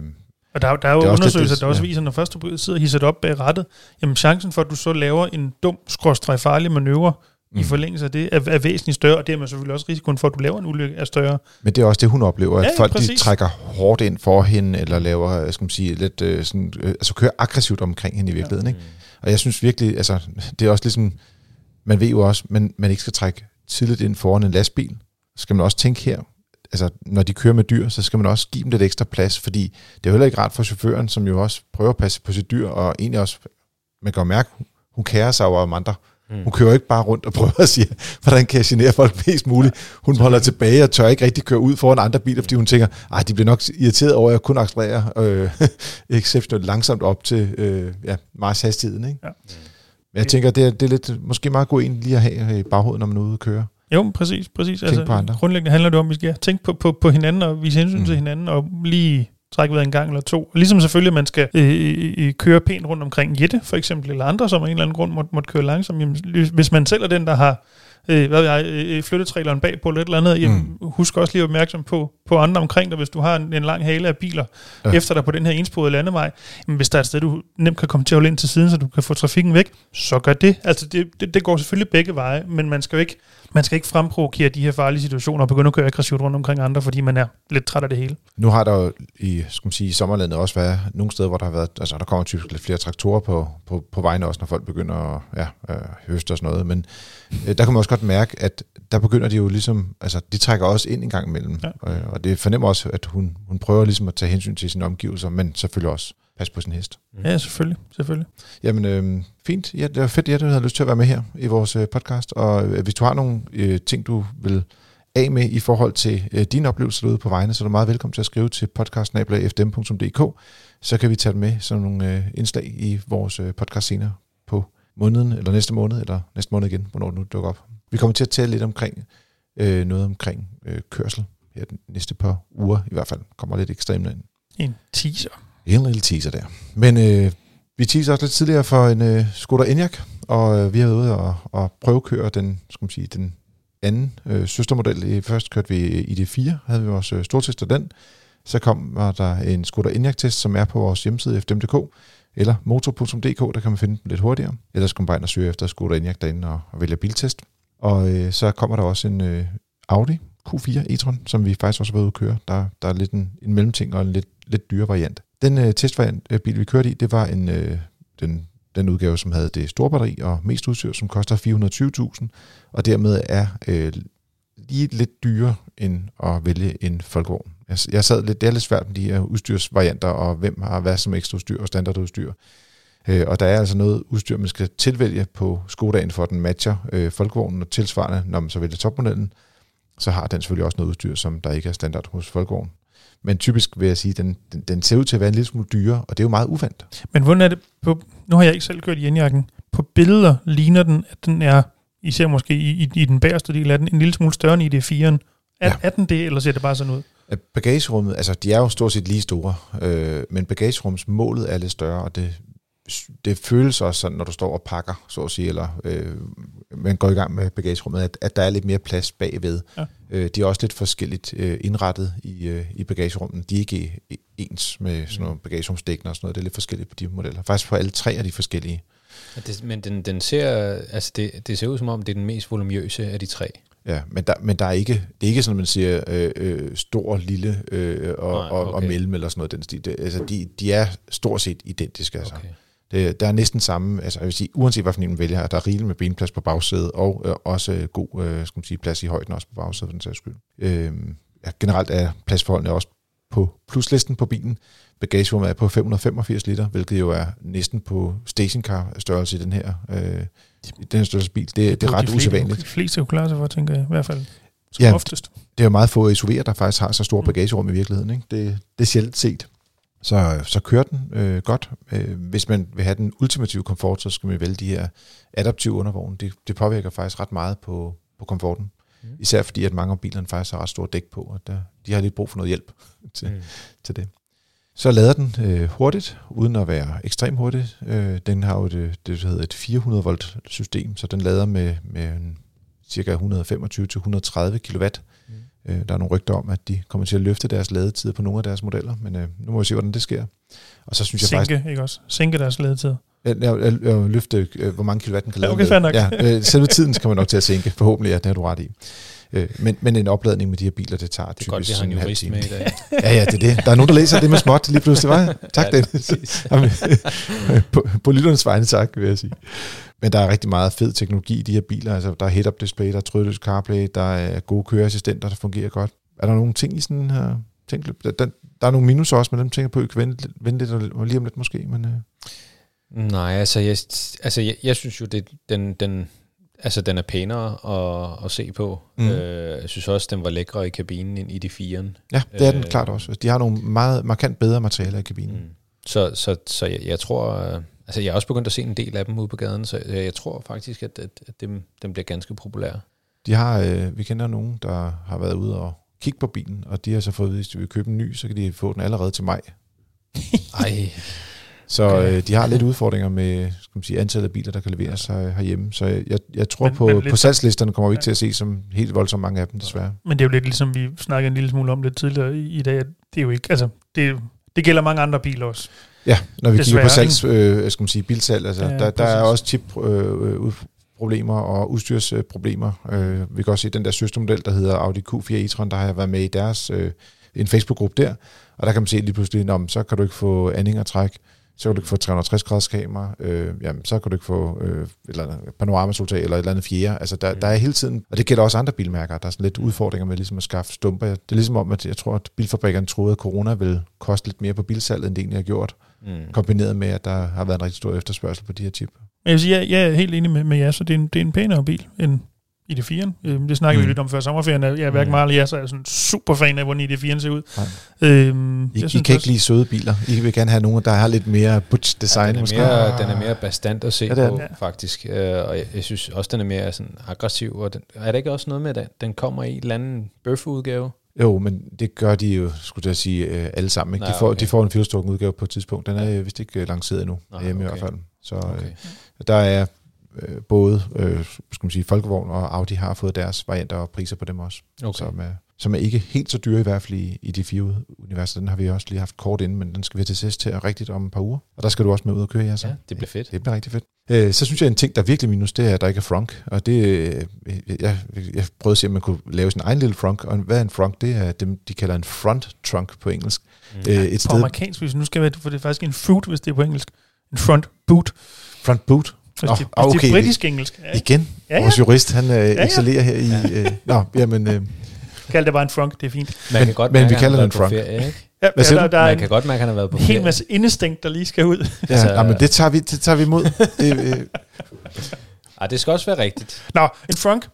og der, der er jo er undersøgelser, der også ja. viser, når først du sidder og hisser det op bag rettet, jamen chancen for, at du så laver en dum, skråstrej farlig manøvre, mm. i forlængelse af det, er, er væsentligt større, og dermed selvfølgelig også risikoen for, at du laver en ulykke, er større. Men det er også det, hun oplever, at ja, folk de trækker hårdt ind for hende, eller laver, skal man sige, lidt øh, sådan, øh, altså kører aggressivt omkring hende i virkeligheden. Ja. Ikke? Og jeg synes virkelig, altså, det er også ligesom, man ved jo også, man, man ikke skal trække tidligt ind foran en lastbil. Så skal man også tænke her, altså når de kører med dyr, så skal man også give dem lidt ekstra plads, fordi det er jo heller ikke rart for chaufføren, som jo også prøver at passe på sit dyr, og egentlig også, man kan jo mærke, hun kærer sig over om andre. Mm. Hun kører ikke bare rundt og prøver at sige, [laughs] hvordan kan jeg genere folk mest muligt. Hun holder tilbage og tør ikke rigtig køre ud foran andre biler, fordi hun tænker, at de bliver nok irriteret over, at jeg kun accelererer øh, [laughs] exceptionelt langsomt op til øh, ja, Mars hastigheden. Ikke? Ja. Men jeg tænker, det er, det er lidt, måske meget god en lige at have i baghovedet, når man er ude og køre. Jo, præcis. præcis. altså, på andre. Grundlæggende handler det om, at vi skal tænke på, på, på hinanden og vise hensyn mm. til hinanden, og lige trække ved en gang eller to. Ligesom selvfølgelig, at man skal øh, øh, køre pænt rundt omkring Jette, for eksempel, eller andre, som af en eller anden grund måtte, måtte køre langsomt. Jamen, hvis man selv er den, der har øh, hvad jeg, øh, flyttetraileren bag på eller et eller andet, jamen, mm. husk også lige at være opmærksom på, på andre omkring dig, hvis du har en, en lang hale af biler ja. efter dig på den her ensporede landevej. Jamen, hvis der er et sted, du nemt kan komme til at holde ind til siden, så du kan få trafikken væk, så gør det. Altså, det, det, det går selvfølgelig begge veje, men man skal jo ikke man skal ikke fremprovokere de her farlige situationer og begynde at køre aggressivt rundt omkring andre, fordi man er lidt træt af det hele. Nu har der jo i, skal man sige, i sommerlandet også været nogle steder, hvor der har været, altså der kommer typisk lidt flere traktorer på, på, på vejene også, når folk begynder at ja, øh, høste og sådan noget, men øh, der kan man også godt mærke, at der begynder de jo ligesom, altså de trækker også ind en gang imellem, ja. øh, og det fornemmer også, at hun, hun prøver ligesom at tage hensyn til sine omgivelser, men selvfølgelig også passe på sin hest. Mm. Ja, selvfølgelig. selvfølgelig. Jamen, øh, fint. Ja, det var fedt, at du havde lyst til at være med her i vores øh, podcast. Og øh, hvis du har nogle øh, ting, du vil af med i forhold til øh, dine oplevelser derude på vejene, så er du meget velkommen til at skrive til podcastnabla.fdm.dk. Så kan vi tage det med som nogle øh, indslag i vores øh, podcast senere på måneden, eller næste måned, eller næste måned igen, hvornår det nu dukker op. Vi kommer til at tale lidt omkring øh, noget omkring øh, kørsel her de næste par uger, i hvert fald kommer lidt ekstremt ind. En teaser. En lille teaser der. Men øh, vi teaser også lidt tidligere for en øh, Skoda Enyaq, og øh, vi har været ude og, og prøvekøre den, skal man sige, den anden øh, søstermodel. Først kørte vi i ID4, havde vi vores øh, stortest af den. Så kom der en Skoda Enyaq-test, som er på vores hjemmeside fdm.dk, eller motor.dk, der kan man finde den lidt hurtigere. Ellers kan man bare ind og søge efter Skoda Enyaq derinde og, og vælge biltest. Og øh, så kommer der også en øh, Audi Q4 e-tron, som vi faktisk også har været ude at køre. Der, der er lidt en, en mellemting og en lidt, lidt dyre variant. Den øh, testvariant øh, bil, vi kørte i, det var en, øh, den, den udgave, som havde det store batteri og mest udstyr, som koster 420.000, og dermed er øh, lige lidt dyrere end at vælge en folkevogn. Jeg, jeg sad lidt, det er lidt svært med de her udstyrsvarianter, og hvem har hvad som ekstra udstyr og standardudstyr. Øh, og der er altså noget udstyr, man skal tilvælge på Skodaen, for at den matcher øh, folkevognen, og tilsvarende, når man så vælger topmodellen, så har den selvfølgelig også noget udstyr, som der ikke er standard hos folkevognen. Men typisk vil jeg sige, den, den, den ser ud til at være en lille smule dyrere, og det er jo meget uvandt. Men hvordan er det på, nu har jeg ikke selv kørt i enjakken, på billeder ligner den, at den er, især måske i, i, i den bagerste del af den, en lille smule større end i det 4'eren. Er, ja. er den det, eller ser det bare sådan ud? Bagagerummet, altså de er jo stort set lige store, øh, men bagagerumsmålet er lidt større, og det, det føles også sådan, når du står og pakker, så at sige, eller øh, man går i gang med bagagerummet, at, at der er lidt mere plads bagved. Ja. Øh, de er også lidt forskelligt øh, indrettet i, øh, i bagagerummet. De er ikke ens med sådan nogle bagagerumsdækkene og sådan noget. Det er lidt forskelligt på de modeller. Faktisk på alle tre er de forskellige. Ja, det, men den, den ser, altså det, det ser ud som om, det er den mest voluminøse af de tre. Ja, men der, men der er ikke, det er ikke sådan, man siger øh, øh, stor, lille øh, og, Nej, okay. og, og mellem eller sådan noget den stil. Det, altså, de, de er stort set identiske. Altså. Okay. Det, der er næsten samme, altså jeg vil sige, uanset hvad for en man vælger, der er rigeligt med benplads på bagsædet, og øh, også god øh, skal man sige, plads i højden også på bagsædet, for den sags skyld. Øh, ja, generelt er pladsforholdene også på pluslisten på bilen. Bagagerummet er på 585 liter, hvilket jo er næsten på stationcar størrelse i den her, øh, i den her størrelse bil. Det, det er ret de usædvanligt. De fleste kunne klare sig for, tænker jeg, i hvert fald. ja, oftest. det er jo meget få SUV'er, der faktisk har så stor mm. bagagerum i virkeligheden. Ikke? Det, det er sjældent set så, så kører den øh, godt. Øh, hvis man vil have den ultimative komfort, så skal man vælge de her adaptive undervogne. Det, det påvirker faktisk ret meget på, på komforten. Mm. Især fordi, at mange af bilerne faktisk har ret stor dæk på, og der, de har lidt brug for noget hjælp [laughs] til, mm. til det. Så lader den øh, hurtigt, uden at være ekstremt hurtigt. Øh, den har jo det, det der hedder et 400 volt system, så den lader med, med cirka 125-130 kW. Øh, der er nogle rygter om, at de kommer til at løfte deres ladetider på nogle af deres modeller, men øh, nu må vi se, hvordan det sker. Og så synes jeg Sænke, faktisk... ikke også? Sænke deres ladetid. Jeg, jeg, jeg, jeg løfte, øh, hvor mange kilowatt den kan lade okay, med. Ja, øh, selve tiden skal man nok til at sænke, forhåbentlig, ja, det har du ret i. Øh, men, men en opladning med de her biler, det tager det typisk godt, har en jurist med i dag. [laughs] ja, ja, det er det. Der er nogen, der læser det med småt lige pludselig, var Tak, ja, Dennis. [laughs] på, på lytternes vegne, tak, vil jeg sige. Men der er rigtig meget fed teknologi i de her biler. Altså, der er head-up display, der er trådløs CarPlay, der er gode køreassistenter, der fungerer godt. Er der nogle ting i sådan her? Tænk, der, der, der er nogle minuser også, men dem tænker på, at I kan vente, vente lidt og lige om lidt måske. Men, øh. Nej, altså jeg, altså jeg, jeg synes jo, det, den, den, altså den er pænere at, at se på. Mm. Øh, jeg synes også, den var lækre i kabinen end i de fire. Ja, det er den øh, klart også. De har nogle meget markant bedre materialer i kabinen. Mm. Så, så, så jeg, jeg tror, altså jeg har også begyndt at se en del af dem ude på gaden, så jeg, jeg tror faktisk, at, at, at dem, dem bliver ganske populære. De har, øh, vi kender nogen, der har været ude og kigge på bilen, og de har så fået at hvis de vil købe en ny, så kan de få den allerede til maj. Ej. Så okay. øh, de har lidt udfordringer med skal man sige, antallet af biler, der kan leveres sig herhjemme. Så jeg, jeg tror men, på, men på salgslisterne kommer vi ikke ja. til at se som helt voldsomt mange af dem, desværre. Men det er jo lidt ligesom vi snakkede en lille smule om lidt tidligere i, i dag, at det er jo ikke, altså det, det gælder mange andre biler også. Ja, når vi desværre, kigger på salgs, øh, skal man sige, bilsalg, altså, ja, der, der er også chip øh, problemer og udstyrsproblemer. Øh, vi kan også se den der søstermodel, der hedder Audi Q4 e-tron, der har jeg været med i deres øh, en Facebook-gruppe der, og der kan man se lige pludselig, om så kan du ikke få anding og træk, så kan du ikke få 360 graders kamera, øh, jamen, så kan du ikke få øh, et eller andet panoramasoltag eller et eller andet fjerde. Altså, der, mm. der er hele tiden, og det gælder også andre bilmærker, der er sådan lidt udfordringer med ligesom at skaffe stumper. Det er ligesom om, at jeg tror, at bilfabrikkerne troede, at corona ville koste lidt mere på bilsalget, end det egentlig har gjort, mm. kombineret med, at der har været en rigtig stor efterspørgsel på de her chip. Jeg, vil sige, jeg, jeg er helt enig med, med jer, så det er en, det er en pænere bil end i det 4. Øh, det snakker mm. vi lidt om før sommerferien. Jeg er hverken mm. meget jeg, så er sådan super fan af, hvordan i det 4 ser ud. Øhm, I, I kan ikke lide søde biler. I vil gerne have nogle, der har lidt mere butch design. Ja, den, er måske. mere, den er mere bestand at se ja, på, ja. faktisk. Uh, og jeg, jeg, synes også, den er mere sådan aggressiv. Og den, er der ikke også noget med, at den kommer i en eller anden bøfudgave? Jo, men det gør de jo, skulle jeg sige, øh, alle sammen. Ikke? Nej, de, får, okay. de får en fyrstukken udgave på et tidspunkt. Den er vist ikke lanceret endnu, Nej, hjemme okay. i hvert fald. Så okay. øh, der er øh, både øh, skal man sige, Folkevogn og Audi har fået deres varianter og priser på dem også, okay. som, er, som er ikke helt så dyre i hvert fald i, i de fire universer. Den har vi også lige haft kort inden, men den skal vi til sidst til rigtigt om et par uger. Og der skal du også med ud og køre, ja, så. Ja, det bliver fedt. Det bliver rigtig fedt. Øh, så synes jeg, en ting, der er virkelig minus, det er, at der ikke er frunk. Og det, øh, jeg, jeg prøvede at se, om man kunne lave sin egen lille frunk. Og hvad er en frunk? Det er dem, de kalder en front trunk på engelsk. Mm. Øh, et på sted, amerikansk, hvis nu skal være, for det er faktisk en foot, hvis det er på engelsk. En front boot. Front boot? Hvis, oh, det, okay. hvis det er britisk engelsk. Ja. Igen? Ja, ja. Vores jurist, han øh, ja, ja. excellerer her i... Ja. Øh, nå, jamen... Øh. Kald det bare en frunk, det er fint. Man kan godt men, men vi kalder det en frunk. Ferie, Ja, Hvad der, der man kan godt mærke, at han har været på en hel masse indestængt, der lige skal ud. Ja, altså, nej, men det tager vi, det tager vi imod. det, øh. Ej, det skal også være rigtigt. Nå, en frunk.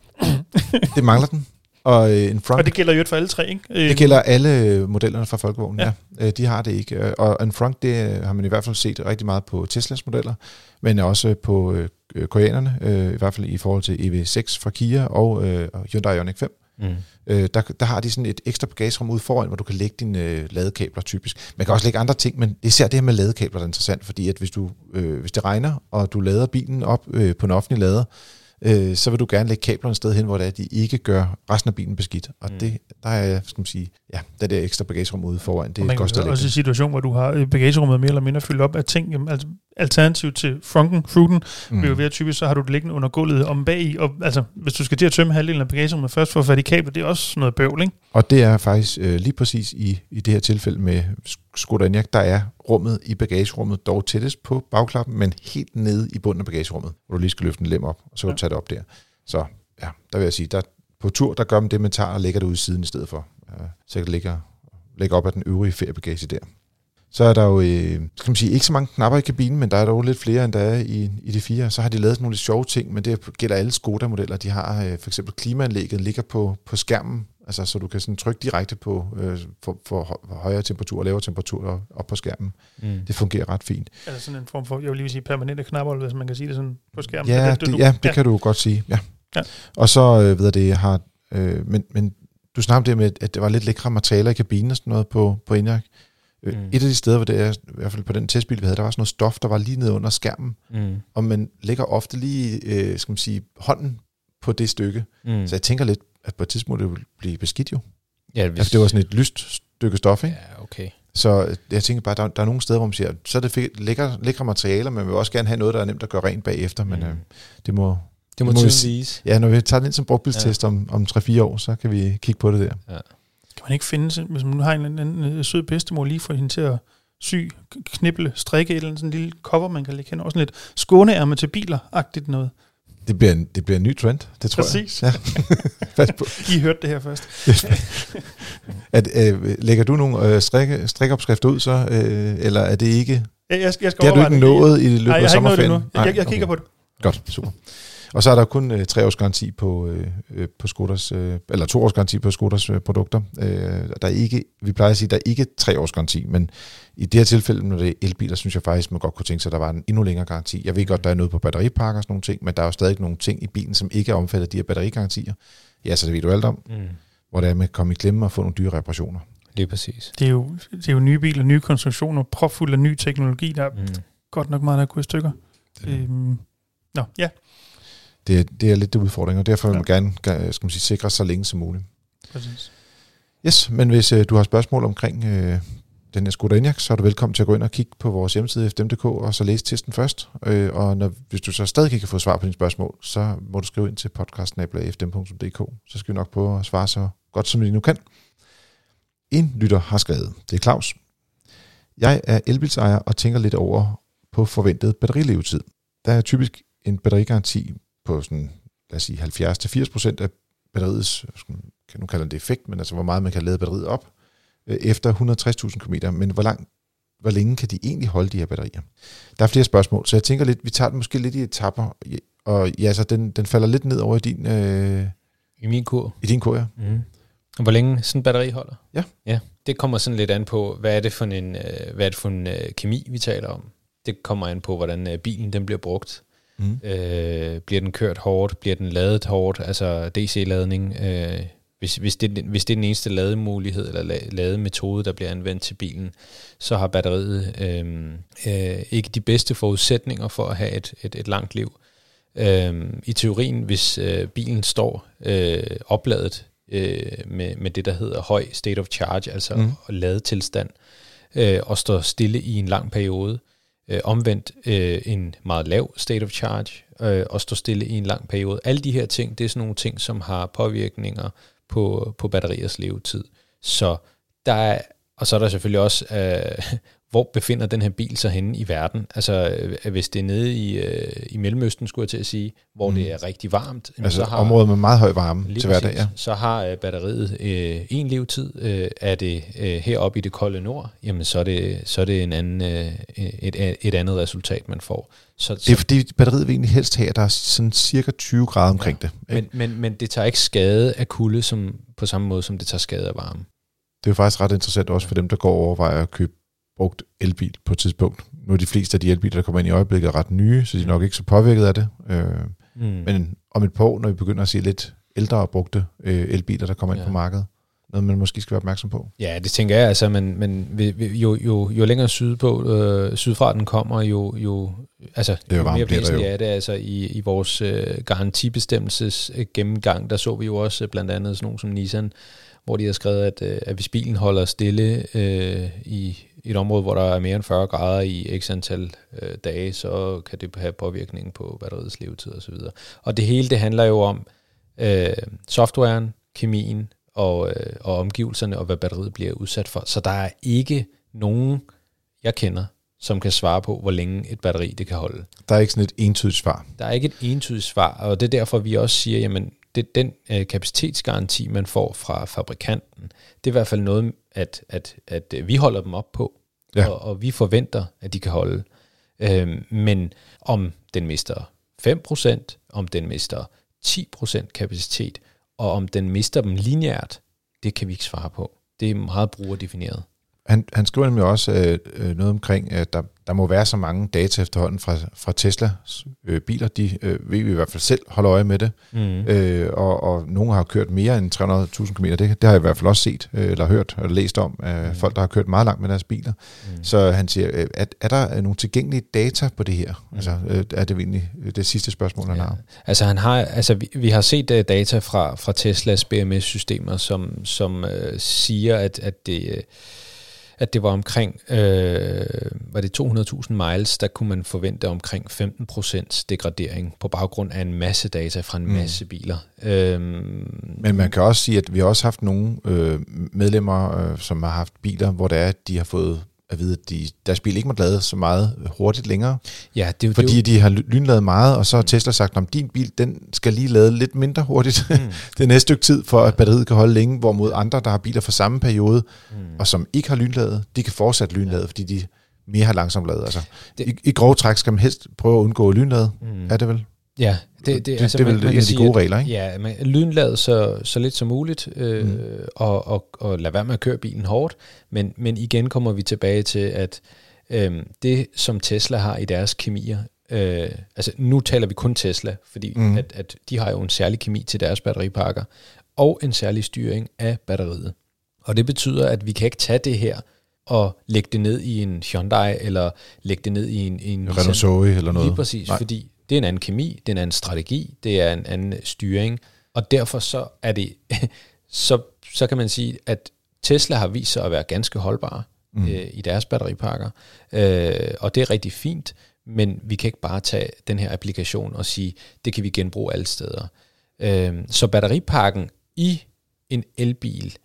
det mangler den. Og øh, en frunk. Og det gælder jo for alle tre, ikke? Det øh, gælder alle modellerne fra Folkevognen, ja. ja. Øh, de har det ikke. Og en frunk, det har man i hvert fald set rigtig meget på Teslas modeller, men også på øh, koreanerne, øh, i hvert fald i forhold til EV6 fra Kia og øh, Hyundai Ioniq 5. Mm. Øh, der, der har de sådan et ekstra bagagerum ude foran, hvor du kan lægge dine øh, ladekabler typisk. Man kan også lægge andre ting, men især det her med ladekabler er interessant, fordi at hvis, du, øh, hvis det regner, og du lader bilen op øh, på en offentlig lader, øh, så vil du gerne lægge kablerne et sted hen, hvor det er, de ikke gør resten af bilen beskidt. Og mm. det, der er, skal man sige, ja, det der ekstra bagagerum ude foran, det er et godt sted også i situation, hvor du har øh, bagagerummet mere eller mindre fyldt op af ting, jamen, altså alternativ til frunken, fruten, mm. bliver jo ved typisk, så har du det liggende under gulvet om bag i, og altså, hvis du skal til at tømme halvdelen af bagagerummet først for at få fat i kablet, det er også noget bøvl, ikke? Og det er faktisk øh, lige præcis i, i det her tilfælde med Skoda Enyaq, der er rummet i bagagerummet dog tættest på bagklappen, men helt nede i bunden af bagagerummet, hvor du lige skal løfte en lem op, og så kan ja. du tage det op der. Så ja, der vil jeg sige, der, på tur, der gør man det, man tager og lægger det ud i siden i stedet for. Øh, så kan det ligge, ligge op af den øvrige feriebagage der. Så er der jo, øh, skal man sige, ikke så mange knapper i kabinen, men der er dog lidt flere, end der er i, i de fire. Så har de lavet nogle lidt sjove ting, men det gælder alle Skoda-modeller. De har øh, for eksempel klimaanlægget ligger på, på skærmen, altså så du kan sådan trykke direkte på øh, for, for højere temperatur og lavere temperatur op på skærmen. Mm. Det fungerer ret fint. Er der sådan en form for, jeg vil lige sige permanente knapper, hvis man kan sige det sådan på skærmen? Ja, det, det, ja, det ja. kan du godt sige, ja. ja. Og så, øh, ved det, har, øh, men, men du snakkede om det med, at det var lidt lækre materialer i kabinen og sådan noget på, på Enyaq. Mm. Et af de steder, hvor det er, i hvert fald på den testbil, vi havde, der var sådan noget stof, der var lige nede under skærmen, Mm. og man lægger ofte lige, øh, skal man sige, hånden på det stykke. Mm. Så jeg tænker lidt, at på et tidspunkt det vil blive beskidt jo. Ja, Hvis... Altså, det var sådan et lyst stykke stof, ikke? Ja, okay. Så øh, jeg tænker bare, der, der er nogle steder, hvor man siger, så er det fe- lækre, lækre materialer, men man vil også gerne have noget, der er nemt at gøre rent bagefter, men Mm. øh, det må... Det må, må vi vise. Ja, når vi tager den ind som brugtbilstest ja. om, om 3-4 år, så kan vi kigge på det der. Kan man ikke finde, hvis man nu har en eller anden øh, sød bedstemor, lige få hende til at sy, k- knible, strikke et eller andet sådan en lille cover, man kan lægge hen over sådan lidt skåneærme til biler-agtigt noget. Det bliver en, det bliver en ny trend, det tror Præcis. jeg. Ja. [laughs] Fast på. [laughs] I hørte det her først. At, øh, lægger du nogle øh, strikke, strikopskrifter ud så, øh, eller er det ikke... Jeg, jeg, skal- jeg skal Det har du ikke nået i løbet Nej, af jeg har ikke nået det sommerferien? endnu. Jeg, jeg, jeg kigger okay. på det. Godt, super. Og så er der kun øh, tre års garanti på, øh, øh, på Skodas, øh, eller to års garanti på Skodas øh, produkter. Øh, der er ikke, vi plejer at sige, der er ikke tre års garanti, men i det her tilfælde, når det er elbiler, synes jeg faktisk, man godt kunne tænke sig, at der var en endnu længere garanti. Jeg ved godt, der er noget på batteripakker og sådan nogle ting, men der er jo stadig nogle ting i bilen, som ikke er omfattet af de her batterigarantier. Ja, så det ved du alt om, Mm. hvor det er med at komme i klemme og få nogle dyre reparationer. Lige præcis. Det er, jo, det er jo nye biler, nye konstruktioner, propfuld af ny teknologi, der er Mm. godt nok meget, der er gået i stykker. Øhm, nå, ja, Det, er- det er lidt det udfordring, og derfor vil Ja. man gerne skal man sige, sikre så længe som muligt. præcis. Yes, men hvis øh, du har spørgsmål omkring øh, den her Skoda Enyaq, så er du velkommen til at gå ind og kigge på vores hjemmeside fdm.dk og så læse testen først. Øh, og når, hvis du så stadig ikke kan få svar på dine spørgsmål, så må du skrive ind til podcastnabla.fdm.dk. Så skal vi nok prøve at svare så godt som vi nu kan. En lytter har skrevet, det er Claus. Jeg er elbilsejer og tænker lidt over på forventet batterilevetid. Der er typisk en batterigaranti på sådan, lad os sige 70-80% af batteriets, kan nu kalde det effekt, men altså hvor meget man kan lade batteriet op, øh, efter 160.000 km. Men hvor, lang, hvor længe kan de egentlig holde de her batterier? Der er flere spørgsmål, så jeg tænker lidt, vi tager den måske lidt i etapper, og ja, så den, den falder lidt ned over i din, øh, I min kur. i din kur, ja. Mm. Hvor længe sådan en batteri holder? Ja. ja. Det kommer sådan lidt an på, hvad er det for en, øh, hvad er det for en øh, kemi, vi taler om. Det kommer an på, hvordan øh, bilen den bliver brugt. Mm. Øh, bliver den kørt hårdt? Bliver den ladet hårdt? Altså DC-ladning? Øh, hvis, hvis, det, hvis det er den eneste lademulighed eller la- lademetode, der bliver anvendt til bilen, så har batteriet øh, øh, ikke de bedste forudsætninger for at have et, et, et langt liv. Øh, I teorien, hvis øh, bilen står øh, opladet øh, med, med det, der hedder høj state of charge, altså mm. ladetilstand, øh, og står stille i en lang periode, øh, Øh, omvendt øh, en meget lav state of charge, øh, og stå stille i en lang periode. Alle de her ting, det er sådan nogle ting, som har påvirkninger på, på batteriers levetid. Så der er, og så er der selvfølgelig også, øh, hvor befinder den her bil sig henne i verden? Altså, øh, hvis det er nede i, øh, i Mellemøsten, skulle jeg til at sige, hvor Mm. det er rigtig varmt, Altså så har, områder med meget høj varme til hverdag, ja. Så har øh, batteriet øh, en levetid. Øh, er det øh, heroppe i det kolde nord, jamen så er det, så er det en anden, øh, et, et andet resultat, man får. Så, Det er fordi batteriet vil egentlig helst have, at der er sådan cirka 20 grader omkring ja. det. ikke? men, men, men det tager ikke skade af kulde som, på samme måde, som det tager skade af varme. Det er jo faktisk ret interessant også for dem, der går og overvejer at købe brugt elbil på et tidspunkt. Nu er de fleste af de elbiler, der kommer ind i øjeblikket, ret nye, så de er nok ikke så påvirket af det. Øh, Mm. men om et par år, når vi begynder at se lidt ældre og brugte øh, elbiler, der kommer ind Ja. på markedet, noget man måske skal være opmærksom på. Ja, det tænker jeg. Altså, men, men jo, jo, jo længere sydpå, øh, sydfra den kommer, jo, jo, altså, er jo jo mere jo. er det. Altså, i, I vores øh, garantibestemmelses øh, gennemgang, der så vi jo også øh, blandt andet sådan nogen som Nissan, hvor de har skrevet, at, øh, at hvis bilen holder stille øh, i et område, hvor der er mere end 40 grader i x antal øh, dage, så kan det have påvirkning på batteriets levetid osv. Og det hele, det handler jo om øh, softwaren, kemien og, øh, og omgivelserne, og hvad batteriet bliver udsat for. Så der er ikke nogen, jeg kender, som kan svare på, hvor længe et batteri det kan holde. Der er ikke sådan et entydigt svar. Der er ikke et entydigt svar, og det er derfor, vi også siger, jamen, det, den øh, kapacitetsgaranti, man får fra fabrikanten, det er i hvert fald noget, at, at, at øh, vi holder dem op på, Ja. og, og vi forventer, at de kan holde. Øhm, men om den mister 5%, om den mister 10% kapacitet, og om den mister dem lineært, det kan vi ikke svare på. Det er meget brugerdefineret. Han, han skriver nemlig også øh, øh, noget omkring, at der, der må være så mange data efterhånden fra, fra Tesla øh, biler. De øh, ved vi i hvert fald selv holde øje med det. Mm. Øh, og, og nogle har kørt mere end 300.000 km. Det, det har jeg i hvert fald også set, øh, eller hørt, eller læst om, af Mm. folk, der har kørt meget langt med deres biler. Mm. Så han siger, øh, er, er der øh, nogle tilgængelige data på det her? Mm. Altså, øh, er det egentlig det sidste spørgsmål, han Ja. har? Altså, han har, altså vi, vi har set uh, data fra, fra Teslas BMS-systemer, som, som uh, siger, at, at det... Uh, at det var omkring, øh, var det 200.000 miles, der kunne man forvente omkring 15% degradering på baggrund af en masse data fra en Mm. masse biler. Øhm, Men man kan også sige, at vi har også haft nogle øh, medlemmer, øh, som har haft biler, hvor det er, at de har fået at vide, at de, deres bil ikke må lade så meget hurtigt længere, ja, det er jo fordi det de har ly- lynladet meget, og så har Tesla sagt, at din bil den skal lige lade lidt mindre hurtigt er jo, mm, [laughs] det næste stykke tid, for at batteriet kan holde længe, hvorimod andre, der har biler fra samme periode, mm. og som ikke har lynladet, de kan fortsat lynlade, fordi de mere har langsomt ladet. Altså, Det- i, I grove træk skal man helst prøve at undgå lynlade, Mm. er det vel? Ja, det, det, det, altså, det er vel man en af de gode at- regler, ikke? Ja, man lynlad så, så lidt som muligt, øh, Mm. og, og, og lade være med at køre bilen hårdt. Men, men igen kommer vi tilbage til, at øh, det, som Tesla har i deres kemier, øh, altså nu taler vi kun Tesla, fordi Mm. at, at de har jo en særlig kemi til deres batteripakker, og en særlig styring af batteriet. Og det betyder, at vi kan ikke tage det her og lægge det ned i en Hyundai, eller lægge det ned i en, en Renault Zoe eller noget. Lige præcis. Nej. fordi det er en anden kemi, det er en anden strategi, det er en anden styring, og derfor så er det, [laughs] så, så kan man sige, at Tesla har vist sig at være ganske holdbare Mm. øh, i deres batteripakker, øh, og det er rigtig fint, men vi kan ikke bare tage den her applikation og sige, det kan vi genbruge alle steder. Øh, så batteripakken i en elbil,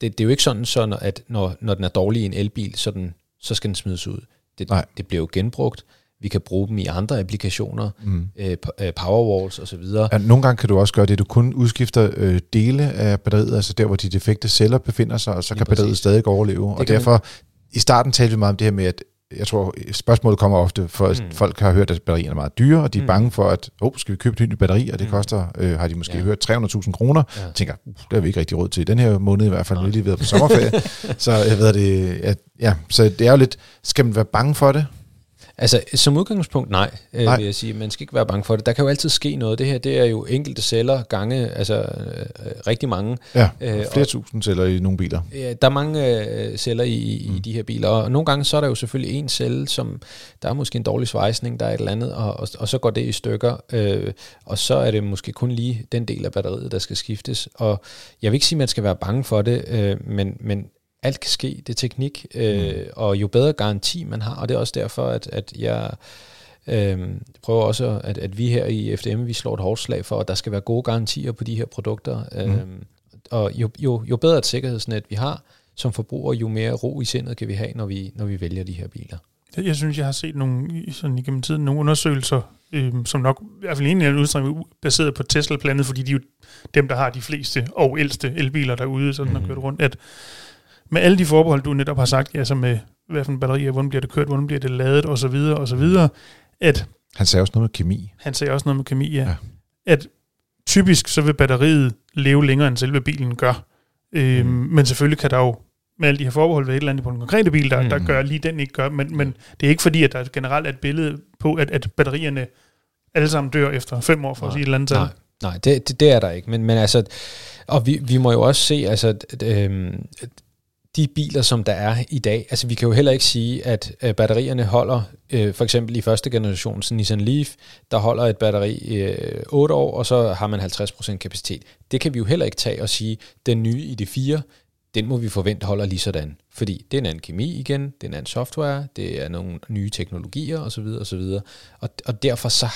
det, det er jo ikke sådan, så, at når, når den er dårlig i en elbil, så, den, så skal den smides ud. Det, Nej. det bliver jo genbrugt. Vi kan bruge dem i andre applikationer, Mm. øh, øh, powerwalls osv. Ja, nogle gange kan du også gøre det, du kun udskifter øh, dele af batteriet, altså der, hvor de defekte celler befinder sig, og så Lige kan batteriet præcis. stadig overleve. Og kan man- derfor, i starten talte vi meget om det her med, at jeg tror, spørgsmålet kommer ofte, for Mm. folk har hørt, at batterierne er meget dyre, og de er Mm. bange for, at oh, skal vi købe et nyt batteri, og det Mm. koster, øh, har de måske Ja. hørt, 300.000 kroner. Ja. Tænker, det har vi ikke rigtig råd til i den her måned i hvert fald, lige været på sommerferie. [laughs] så jeg ved det, at, ja, så det er jo lidt, skal man være bange for det? Altså, som udgangspunkt nej, øh, Nej. vil jeg sige. Man skal ikke være bange for det. Der kan jo altid ske noget. Det her, det er jo enkelte celler gange, altså øh, rigtig mange. Ja, Øh, flere og- tusind celler i nogle biler. Ja, der er mange øh, celler i, i Mm. de her biler, og nogle gange så er der jo selvfølgelig en celle, som der er måske en dårlig svejsning, der er et eller andet, og, og, og så går det i stykker, øh, og så er det måske kun lige den del af batteriet, der skal skiftes. Og jeg vil ikke sige, at man skal være bange for det, øh, men, men alt kan ske, det er teknik, øh, Mm. og jo bedre garanti man har, og det er også derfor, at, at jeg øh, prøver også, at, at vi her i FDM, vi slår et hårdt slag for, at der skal være gode garantier på de her produkter, øh, og jo, jo, jo bedre et sikkerhedsnet vi har som forbruger, jo mere ro i sindet kan vi have, når vi, når vi vælger de her biler. Jeg, synes, jeg har set nogle, i- sådan igennem tiden nogle undersøgelser, øh, som nok i hvert fald en eller anden udstrækning er baseret på Tesla-planet, fordi de er jo dem, der har de fleste og ældste elbiler derude, sådan mm. har kørt rundt, at med alle de forbehold, du netop har sagt, ja, så med hvad for en batteri, hvordan bliver det kørt, hvordan bliver det ladet, og så videre, og så videre, at Han sagde også noget med kemi. han sagde også noget med kemi, ja, Ja. at typisk så vil batteriet leve længere, end selve bilen gør. Øhm, Mm. Men selvfølgelig kan der jo med alle de her forbehold være et eller andet på den konkrete bil, der, mm. der gør lige den ikke gør, men, men det er ikke fordi, at der generelt er et billede på, at, at batterierne alle sammen dør efter fem år, for at Nej. sige et eller andet tal. Nej, nej det, det, det er der ikke. Men, men altså, og vi, vi må jo også se, altså, at, at de biler, som der er i dag, altså vi kan jo heller ikke sige, at øh, batterierne holder, øh, for eksempel i første generation, Nissan Leaf, der holder et batteri i øh, 8 år, og så har man 50% kapacitet. Det kan vi jo heller ikke tage og sige, den nye ID4, den må vi forvente holder lige sådan. Fordi det er en anden kemi igen, det er en anden software, det er nogle nye teknologier osv. osv. Og, og derfor så,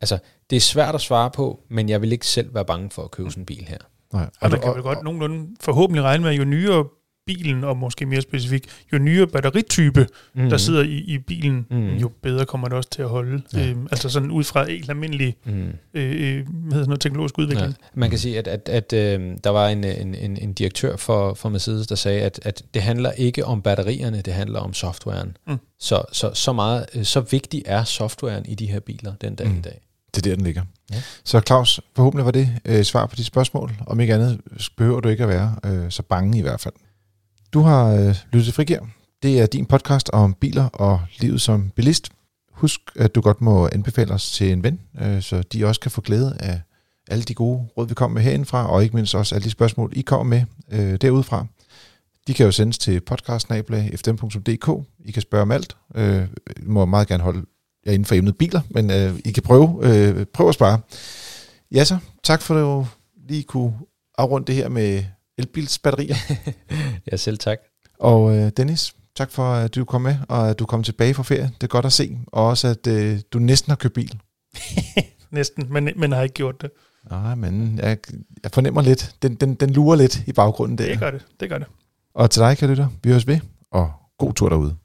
altså, det er svært at svare på, men jeg vil ikke selv være bange for at købe sådan en bil her. Nej. Og man kan vel godt nogenlunde forhåbentlig regne med, at jo nyere bilen, og måske mere specifikt, jo nyere batteritype, mm. Mhm. der sidder i, i bilen, mm. Mhm. jo bedre kommer det også til at holde. Ja. Øhm, altså sådan ud fra helt almindelig Mm. øh, hvad hedder sådan noget, teknologisk udvikling. Ja. Man kan sige, at, at, at øh, der var en, en, en, en direktør for, for Mercedes, der sagde, at, at det handler ikke om batterierne, det handler om softwaren. Mm. Så, så, så, meget, øh, så vigtig er softwaren i de her biler den dag Mm. i dag. Det er der, den ligger. Ja. Så Claus, forhåbentlig var det øh, svar på de spørgsmål. Om ikke andet behøver du ikke at være øh, så bange i hvert fald. Du har øh, lyttet til Frigir. Det er din podcast om biler og livet som bilist. Husk, at du godt må anbefale os til en ven, øh, så de også kan få glæde af alle de gode råd, vi kommer med herindfra, og ikke mindst også alle de spørgsmål, I kommer med øh, derudfra. De kan jo sendes til podcastnabla.fm.dk. I kan spørge om alt. Øh, I må meget gerne holde jer inden for emnet biler, men øh, I kan prøve, øh, prøve at spare. Ja så, tak for at du lige kunne afrunde det her med elbilsbatterier. [laughs] ja, selv tak. Og øh, Dennis, tak for at du kom med, og at du kom tilbage fra ferie. Det er godt at se. Og også at øh, du næsten har købt bil. [laughs] næsten, men, men har ikke gjort det. Nej, men jeg, jeg fornemmer lidt. Den, den, den lurer lidt i baggrunden der. Det gør det, det gør det. Og til dig, kan lytte, vi høres ved, og god tur derude.